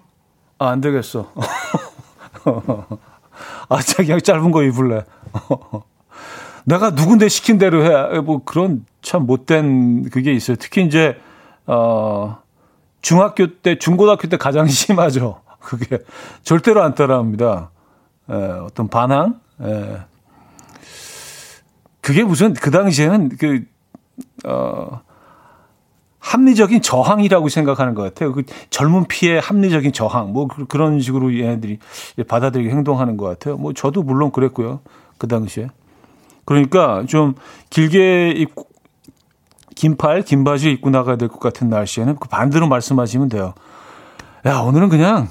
아, 안 되겠어. [laughs] 아, 자기 짧은 거 입을래. [laughs] 내가 누군데 시킨 대로 해. 뭐 그런 참 못된 그게 있어요. 특히 이제, 어, 중학교 때, 중고등학교 때 가장 [laughs] 심하죠. 그게 절대로 안 따라합니다. 에, 어떤 반항? 에. 그게 무슨 그 당시에는 그, 어, 합리적인 저항이라고 생각하는 것 같아요. 그 젊은 피의 합리적인 저항, 뭐 그, 그런 식으로 얘네들이 받아들이게 행동하는 것 같아요. 뭐 저도 물론 그랬고요. 그 당시에. 그러니까 좀 길게 입고, 긴팔, 긴 바지 입고 나가야 될 것 같은 날씨에는 그 반대로 말씀하시면 돼요. 야, 오늘은 그냥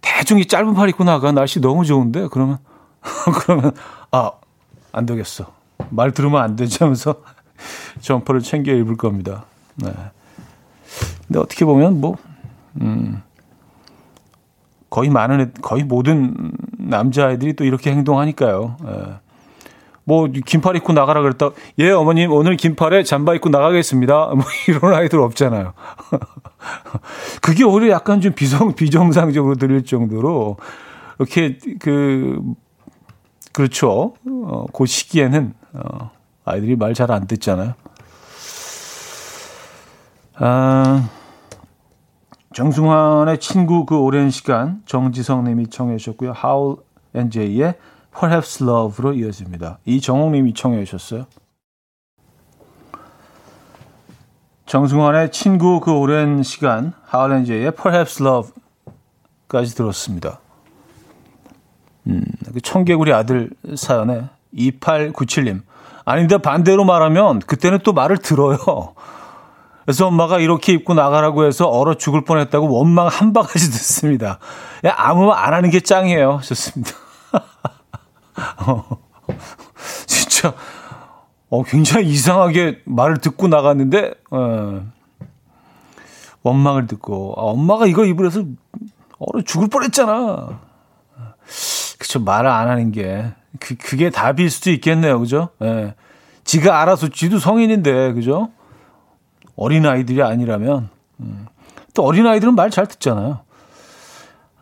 대충 이 짧은 팔 입고 나가. 날씨 너무 좋은데? 그러면, [laughs] 그러면, 아, 안 되겠어. 말 들으면 안 되지 하면서 [laughs] 점퍼를 챙겨 입을 겁니다. 네. 근데 어떻게 보면 뭐, 음, 거의 많은, 거의 모든 남자아이들이 또 이렇게 행동하니까요. 예. 뭐, 긴팔 입고 나가라 그랬다. 예, 어머님, 오늘 긴팔에 잠바 입고 나가겠습니다. [laughs] 뭐, 이런 아이들 없잖아요. [laughs] 그게 오히려 약간 좀 비정, 비정상적으로 들릴 정도로, 이렇게, 그, 그렇죠. 어, 그 시기에는, 어, 아이들이 말 잘 안 듣잖아요. 아, 정승환의 친구 그 오랜 시간 정지성 님이 청해 주셨고요. How and J의 Perhaps Love로 이어집니다. 이정옥 님이 청해 주셨어요. 정승환의 친구 그 오랜 시간, 하울렌즈의 Perhaps Love까지 들었습니다. 음, 그 청개구리 아들 사연에 2897님. 아닌데 반대로 말하면 그때는 또 말을 들어요. 그래서 엄마가 이렇게 입고 나가라고 해서 얼어 죽을 뻔했다고 원망 한 바가지 듣습니다. 아무 말 안 하는 게 짱이에요. 좋습니다. [laughs] 어, 진짜 어, 굉장히 이상하게 말을 듣고 나갔는데 어, 원망을 듣고 아, 엄마가 이거 입으래서 얼어 죽을 뻔했잖아. 그쵸 말을 안 하는 게 그, 그게 답일 수도 있겠네요, 그죠? 예. 지가 알아서 지도 성인인데 그죠? 어린 아이들이 아니라면 음. 또 어린 아이들은 말 잘 듣잖아요.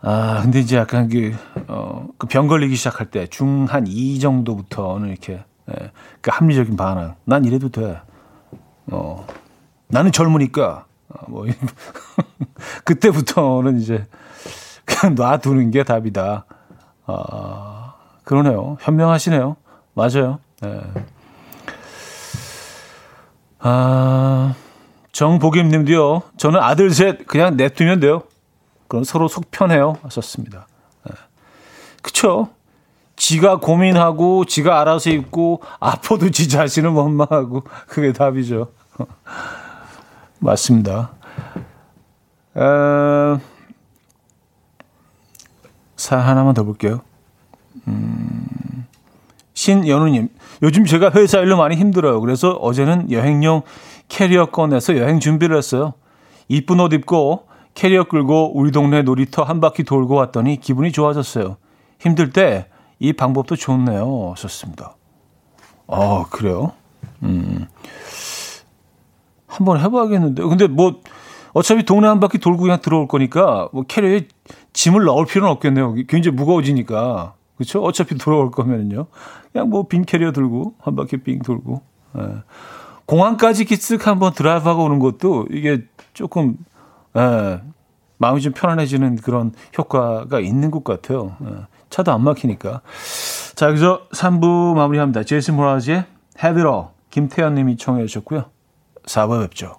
아 근데 이제 약간 그어그병 걸리기 시작할 때 중한2 정도부터는 이렇게 예, 그 합리적인 반응. 난 이래도 돼. 어 나는 젊으니까 어, 뭐 [laughs] 그때부터는 이제 그냥 놔두는 게 답이다. 아 그러네요. 현명하시네요. 맞아요. 예. 아. 정복임 님도요. 저는 아들 셋 그냥 냅두면 돼요. 그럼 서로 속 편해요. 하셨습니다. 네. 그쵸? 지가 고민하고 지가 알아서 입고 아파도 지 자신은 원망하고 [laughs] 그게 답이죠. [laughs] 맞습니다. 어, 사 하나만 더 볼게요. 음, 신연우님, 요즘 제가 회사 일로 많이 힘들어요. 그래서 어제는 여행용 캐리어 꺼내서 여행 준비를 했어요. 이쁜 옷 입고 캐리어 끌고 우리 동네 놀이터 한 바퀴 돌고 왔더니 기분이 좋아졌어요. 힘들 때 이 방법도 좋네요. 좋습니다. 아, 그래요? 음. 한번 해봐야겠는데. 근데 뭐, 어차피 동네 한 바퀴 돌고 그냥 들어올 거니까, 뭐, 캐리어에 짐을 넣을 필요는 없겠네요. 굉장히 무거워지니까. 그렇죠? 어차피 [laughs] 돌아올 거면요. 그냥 뭐, 빈 캐리어 들고, 한 바퀴 빙 돌고. 예. 공항까지 기쓱 한번 드라이브하고 오는 것도 이게 조금 에, 마음이 좀 편안해지는 그런 효과가 있는 것 같아요. 에, 차도 안 막히니까. 자, 여기서 3부 마무리합니다. 제이슨 모라지의 Have It All 김태현 님이 청해 주셨고요. 4부 뵙죠.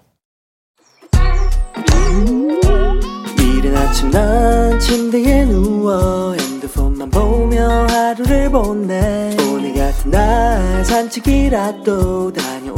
이른 아침 난 침대에 누워 핸드폰만 보며 하루를 보내 오늘 같은 날 산책이라도 다볼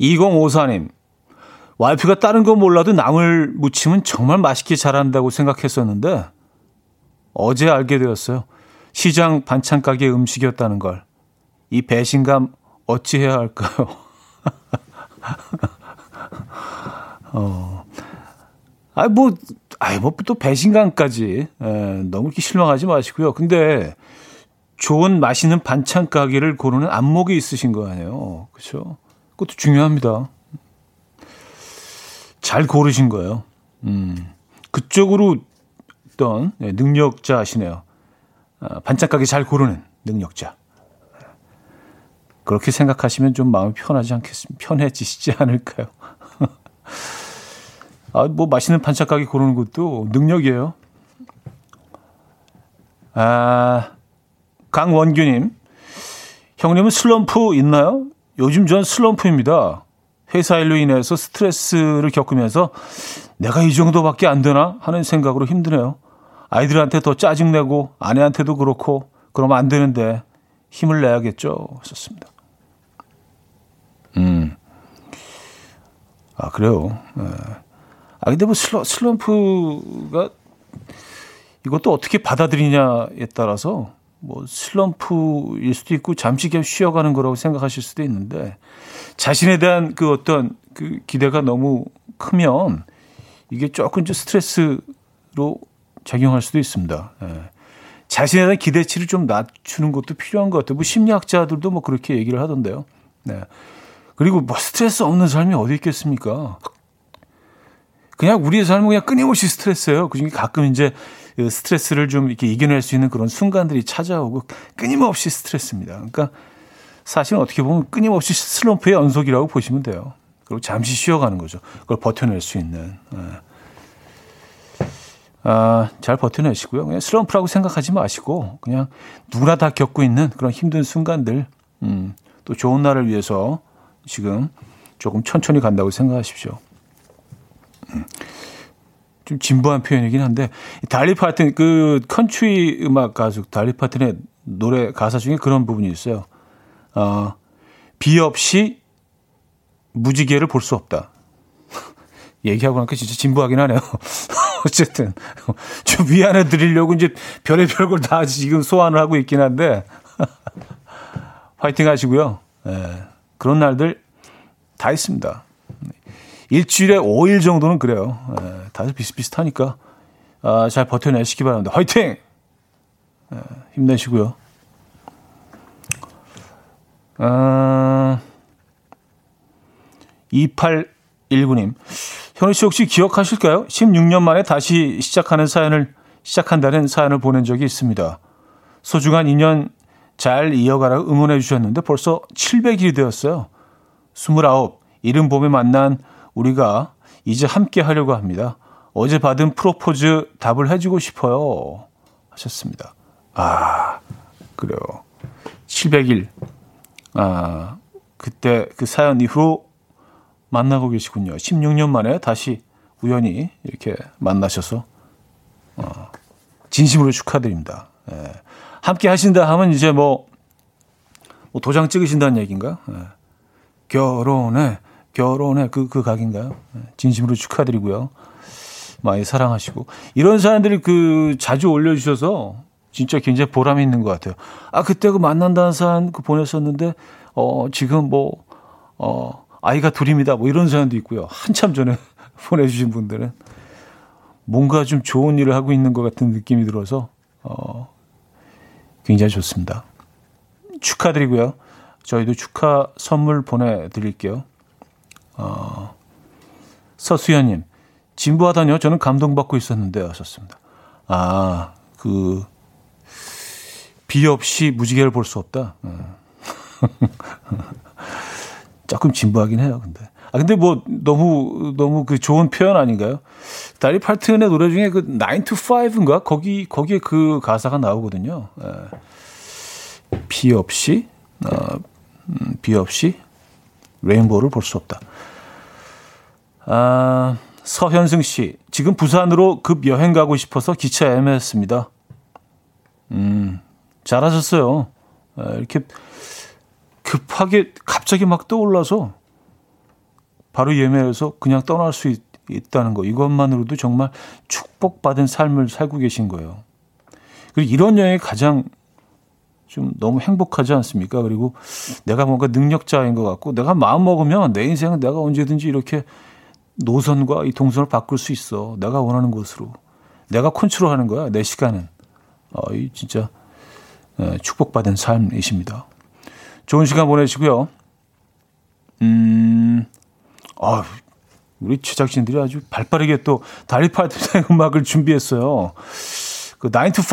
2054님, 와이프가 다른 건 몰라도 나물 무침은 정말 맛있게 잘한다고 생각했었는데 어제 알게 되었어요. 시장 반찬 가게 음식이었다는 걸. 이 배신감 어찌해야 할까요? [laughs] 어. 아이 뭐 아이 뭐 또 배신감까지 에, 너무 이렇게 실망하지 마시고요. 근데 좋은 맛있는 반찬 가게를 고르는 안목이 있으신 거 아니에요. 그렇죠? 그것도 중요합니다. 잘 고르신 거예요. 음, 그쪽으로 어떤 네, 능력자시네요. 아, 반짝하게 잘 고르는 능력자. 그렇게 생각하시면 좀 마음이 편하지 않겠습니까? 편해지시지 않을까요? [laughs] 아, 뭐 맛있는 반짝하게 고르는 것도 능력이에요. 아, 강원규님. 형님은 슬럼프 있나요? 요즘 전 슬럼프입니다. 회사 일로 인해서 스트레스를 겪으면서 내가 이 정도밖에 안 되나 하는 생각으로 힘드네요. 아이들한테 더 짜증내고 아내한테도 그렇고 그러면 안 되는데 힘을 내야겠죠. 썼습니다. 음. 아, 그래요. 네. 아, 근데 뭐 슬럼, 슬럼프가 이것도 어떻게 받아들이냐에 따라서 뭐 슬럼프일 수도 있고 잠시 그냥 쉬어가는 거라고 생각하실 수도 있는데 자신에 대한 그 어떤 그 기대가 너무 크면 이게 조금 좀 스트레스로 작용할 수도 있습니다. 예. 자신에 대한 기대치를 좀 낮추는 것도 필요한 것 같아요. 뭐 심리학자들도 뭐 그렇게 얘기를 하던데요. 네. 그리고 뭐 스트레스 없는 삶이 어디 있겠습니까? 그냥 우리의 삶은 그냥 끊임없이 스트레스예요. 그중에 가끔 이제 그 스트레스를 좀 이렇게 이겨낼 수 있는 그런 순간들이 찾아오고 끊임없이 스트레스입니다. 그러니까 사실은 어떻게 보면 끊임없이 슬럼프의 연속이라고 보시면 돼요. 그리고 잠시 쉬어가는 거죠. 그걸 버텨낼 수 있는. 예. 아, 잘 버텨내시고요. 그냥 슬럼프라고 생각하지 마시고 그냥 누구나 다 겪고 있는 그런 힘든 순간들, 음, 또 좋은 날을 위해서 지금 조금 천천히 간다고 생각하십시오. 음. 좀 진부한 표현이긴 한데 달리 파튼 그 컨트리 음악 가수 달리 파튼의 노래 가사 중에 그런 부분이 있어요. 어, 비 없이 무지개를 볼 수 없다. [laughs] 얘기하고 나니까 진짜 진부하긴 하네요. [laughs] 어쨌든 좀 위안을 드리려고 이제 별의별 걸 다 지금 소환을 하고 있긴 한데 [laughs] 화이팅 하시고요. 예, 그런 날들 다 있습니다. 일주일에 5일 정도는 그래요. 예, 다들 비슷비슷하니까 아, 잘 버텨내시기 바랍니다. 화이팅! 예, 힘내시고요. 아, 2819님. 현우 씨 혹시 기억하실까요? 16년 만에 다시 시작하는 사연을, 시작한다는 사연을 보낸 적이 있습니다. 소중한 인연 잘 이어가라 응원해 주셨는데 벌써 700일이 되었어요. 29, 이른 봄에 만난 우리가 이제 함께 하려고 합니다. 어제 받은 프로포즈 답을 해주고 싶어요. 하셨습니다. 아, 그래요. 700일. 아, 그때 그 사연 이후로 만나고 계시군요. 16년 만에 다시 우연히 이렇게 만나셔서, 어, 진심으로 축하드립니다. 예. 함께 하신다 하면 이제 뭐, 뭐 도장 찍으신다는 얘기인가? 예. 결혼해, 결혼해, 그, 그 각인가요? 예. 진심으로 축하드리고요. 많이 사랑하시고. 이런 사람들이 그 자주 올려주셔서 진짜 굉장히 보람이 있는 것 같아요. 아, 그때 그 만난다는 사람 그 보냈었는데, 어, 지금 뭐, 어, 아이가 둘입니다. 뭐 이런 사연도 있고요. 한참 전에 [laughs] 보내주신 분들은 뭔가 좀 좋은 일을 하고 있는 것 같은 느낌이 들어서, 어, 굉장히 좋습니다. 축하드리고요. 저희도 축하 선물 보내드릴게요. 어, 서수연님, 진부하다뇨? 저는 감동받고 있었는데 하셨습니다. 아, 그, 비 없이 무지개를 볼 수 없다. 어. [laughs] 조금 진부하긴 해요, 근데. 아, 근데 뭐, 너무, 너무 그 좋은 표현 아닌가요? 다리 팔튼의 노래 중에 그 9 to 5인가? 거기, 거기에 그 가사가 나오거든요. 예. 비 없이, 어, 음, 비 없이 레인보우를 볼 수 없다. 아, 서현승 씨, 지금 부산으로 급 여행 가고 싶어서 기차 애매했습니다. 음, 잘하셨어요. 아, 이렇게 급하게 갑자기 막 떠올라서 바로 예매해서 그냥 떠날 수 있, 있다는 거 이것만으로도 정말 축복받은 삶을 살고 계신 거예요. 그리고 이런 여행이 가장 좀 너무 행복하지 않습니까? 그리고 내가 뭔가 능력자인 것 같고 내가 마음 먹으면 내 인생은 내가 언제든지 이렇게 노선과 이 동선을 바꿀 수 있어. 내가 원하는 곳으로. 내가 컨트롤하는 거야. 내 시간은. 어, 이 진짜 축복받은 삶이십니다. 좋은 시간 보내시고요. 음, 아, 우리 제작진들이 아주 발빠르게 또 다리 파트의 [laughs] 음악을 준비했어요. 그, 9 to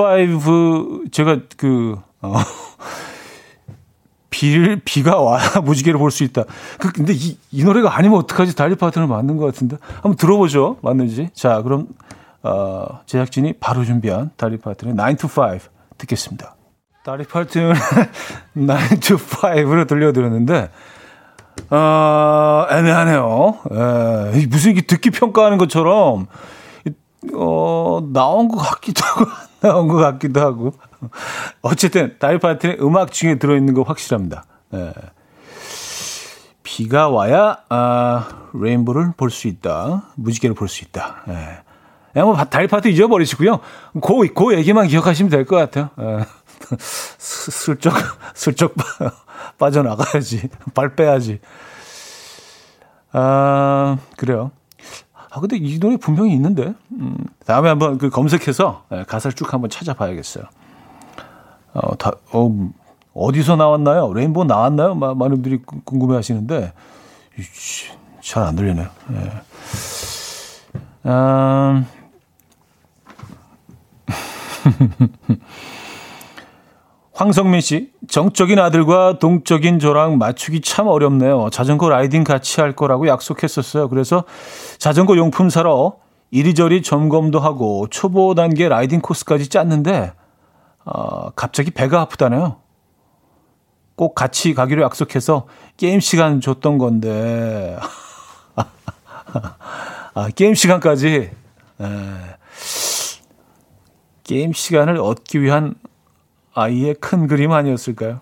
5, 제가 그, 어, 비, 비가 와야 [laughs] 무지개를 볼 수 있다. 그, 근데 이, 이 노래가 아니면 어떡하지? 달리 파트너 맞는 것 같은데. 한번 들어보죠. 맞는지. 자, 그럼, 어, 제작진이 바로 준비한 달리 파트너 9 to 5 듣겠습니다. 다리 파트너 9 to 5로 들려드렸는데, 어, 애매하네요. 에, 예, 무슨 이게 듣기 평가하는 것처럼, 어, 나온 것 같기도 하고, 나 온 것 같기도 하고. 어쨌든, 달리 파튼의 음악 중에 들어있는 거 확실합니다. 에. 예. 비가 와야, 아, rainbow를 볼 수 있다. 무지개를 볼 수 있다. 예. 뭐, 달리 파튼 잊어버리시고요. 그, 그 얘기만 기억하시면 될 것 같아요. 예. 슬쩍, [laughs] 슬쩍 빠져나가야지. [laughs] 발 빼야지. 아, 그래요. 아, 근데 이 노래 분명히 있는데. 음, 다음에 한번 그 검색해서 예, 가사를 쭉 한번 찾아봐야겠어요. 어, 다, 어, 어디서 나왔나요? rainbow 나왔나요? 마, 많은 분들이 궁금해 하시는데, 잘 안 들리네요. 예. 음, [laughs] 황성민 씨, 정적인 아들과 동적인 저랑 맞추기 참 어렵네요. 자전거 riding 같이 할 거라고 약속했었어요. 그래서 자전거 용품 사러 이리저리 점검도 하고 초보 단계 riding 코스까지 짰는데, 어, 갑자기 배가 아프다네요. 꼭 같이 가기로 약속해서 게임 시간 줬던 건데, [laughs] 아, 게임 시간까지, 에, 게임 시간을 얻기 위한 아이의 큰 그림 아니었을까요?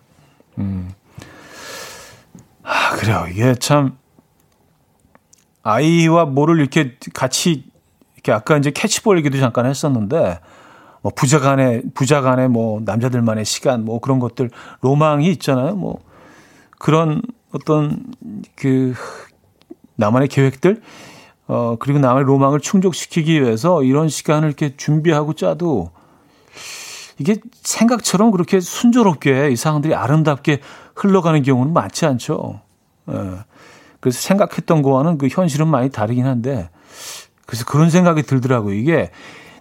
음. 아, 그래요. 이게 참, 아이와 뭐를 이렇게 같이, 이렇게 아까 이제 캐치볼 얘기도 잠깐 했었는데, 뭐 부자 간의, 부자 간의 뭐 남자들만의 시간, 뭐 그런 것들, 로망이 있잖아요. 뭐 그런 어떤 그, 나만의 계획들, 어, 그리고 나만의 로망을 충족시키기 위해서 이런 시간을 이렇게 준비하고 짜도 이게 생각처럼 그렇게 순조롭게 이 상황들이 아름답게 흘러가는 경우는 많지 않죠. 예. 그래서 생각했던 거와는 그 현실은 많이 다르긴 한데 그래서 그런 생각이 들더라고요. 이게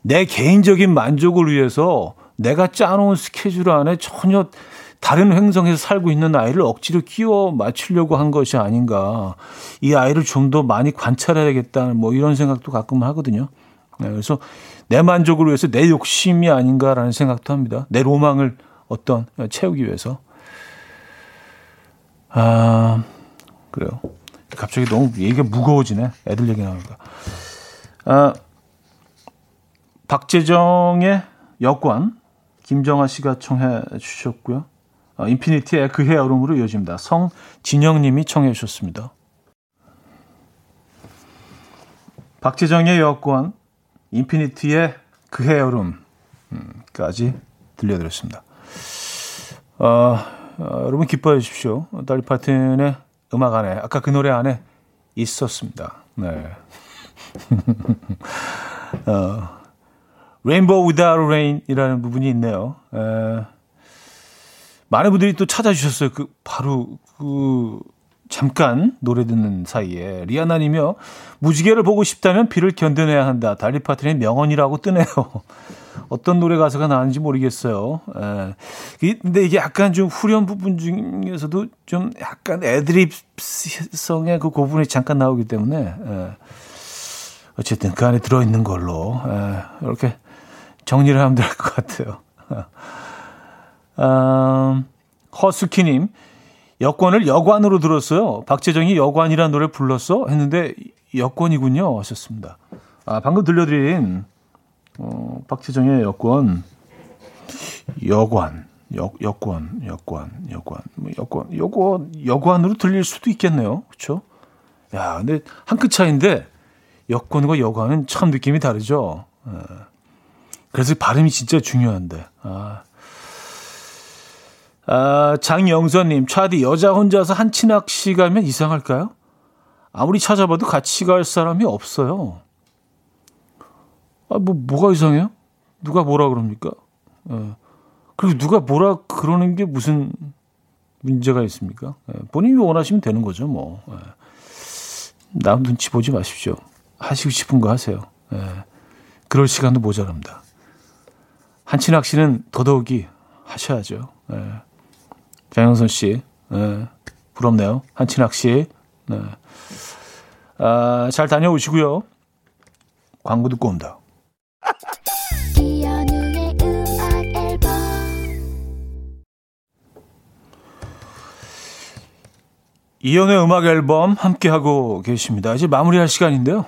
내 개인적인 만족을 위해서 내가 짜놓은 스케줄 안에 전혀 다른 횡성에서 살고 있는 아이를 억지로 끼워 맞추려고 한 것이 아닌가. 이 아이를 좀 더 많이 관찰해야겠다. 뭐 이런 생각도 가끔 하거든요. 네, 그래서 내 만족을 위해서 내 욕심이 아닌가라는 생각도 합니다. 내 로망을 어떤 채우기 위해서. 아, 그래요. 갑자기 너무 얘기가 무거워지네. 애들 얘기 나오니까. 아, 박재정의 여관, 김정아 씨가 청해 주셨고요. 어, 인피니티의 그해 여름으로 이어집니다. 성진영 님이 청해 주셨습니다. 박재정의 여관, 인피니티의 그해 여름까지 들려드렸습니다. 어, 어, 여러분 기뻐해 주십시오. 달리 파튼의 음악 안에 아까 그 노래 안에 있었습니다. 네. [laughs] 어, Rainbow Without Rain이라는 부분이 있네요. 에, 많은 분들이 또 찾아주셨어요. 그 바로 그 잠깐 노래 듣는 사이에 리아나님이요. 무지개를 보고 싶다면 비를 견뎌내야 한다. 달리 파트의 명언이라고 뜨네요. [laughs] 어떤 노래 가사가 나왔는지 모르겠어요. 에. 예. 근데 이게 약간 좀 후렴 부분 중에서도 좀 약간 애드립성의 그 고분이 잠깐 나오기 때문에 에. 예. 어쨌든 그 안에 들어있는 걸로 에. 예. 이렇게 정리를 하면 될 것 같아요. [laughs] 음, 허수키님, 여권을 여관으로 들었어요. 박재정이 여관이라는 노래 불렀어? 했는데 여권이군요. 하셨습니다. 아, 방금 들려드린 어, 박재정의 여권, 여관, 여, 여권, 여관, 여관, 뭐 여권, 여권, 여관으로 들릴 수도 있겠네요. 그렇죠? 야, 근데 한 끗 차인데 여권과 여관은 참 느낌이 다르죠. 예. 그래서 발음이 진짜 중요한데. 아. 아, 장영선님, 차디 여자 혼자서 한치 낚시 가면 이상할까요? 아무리 찾아봐도 같이 갈 사람이 없어요. 아, 뭐, 뭐가 이상해요? 누가 뭐라 그럽니까? 예. 그리고 누가 뭐라 그러는 게 무슨 문제가 있습니까? 예. 본인이 원하시면 되는 거죠, 뭐. 예. 남 눈치 보지 마십시오. 하시고 싶은 거 하세요. 예. 그럴 시간도 모자랍니다. 한치 낚시는 더더욱이 하셔야죠. 예. 장영선 씨, 예. 부럽네요. 한치 낚시. 네. 아, 잘 다녀오시고요. 광고 듣고 온다. 이연의 음악 앨범 함께 하고 계십니다. 이제 마무리할 시간인데요.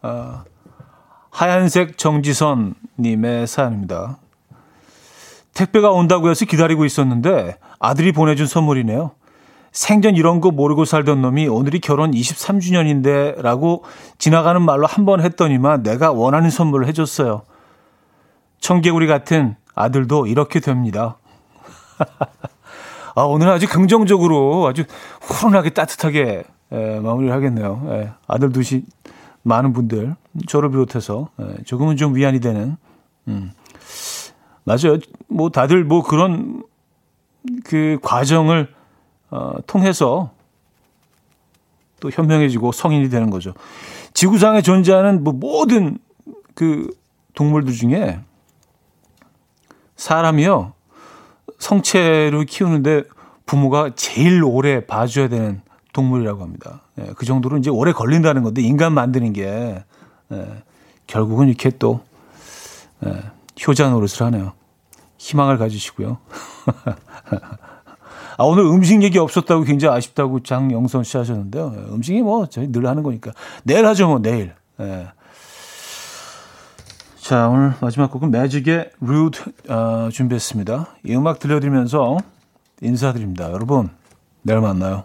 아, 하얀색 정지선 님의 사연입니다. 택배가 온다고 해서 기다리고 있었는데 아들이 보내준 선물이네요. 생전 이런 거 모르고 살던 놈이 오늘이 결혼 23주년인데 라고 지나가는 말로 한 번 했더니만 내가 원하는 선물을 해줬어요. 청개구리 같은 아들도 이렇게 됩니다. [laughs] 아, 오늘 아주 긍정적으로 아주 훈훈하게 따뜻하게 에, 마무리를 하겠네요. 에, 아들 두시 많은 분들, 저를 비롯해서 에, 조금은 좀 위안이 되는. 음. 맞아요. 뭐 다들 뭐 그런 그 과정을 어, 통해서 또 현명해지고 성인이 되는 거죠. 지구상에 존재하는 뭐 모든 그 동물들 중에 사람이요 성체를 키우는데 부모가 제일 오래 봐줘야 되는 동물이라고 합니다. 예, 그 정도로 이제 오래 걸린다는 건데 인간 만드는 게 예, 결국은 이렇게 또 예, 효자 노릇을 하네요. 희망을 가지시고요. [laughs] 아, 오늘 음식 얘기 없었다고 굉장히 아쉽다고 장영선 씨 하셨는데요. 예, 음식이 뭐 저희 늘 하는 거니까 내일 하죠 뭐 내일. 예. 자 오늘 마지막 곡은 매직의 루드 어, 준비했습니다. 이 음악 들려드리면서 인사드립니다. 여러분 내일 만나요.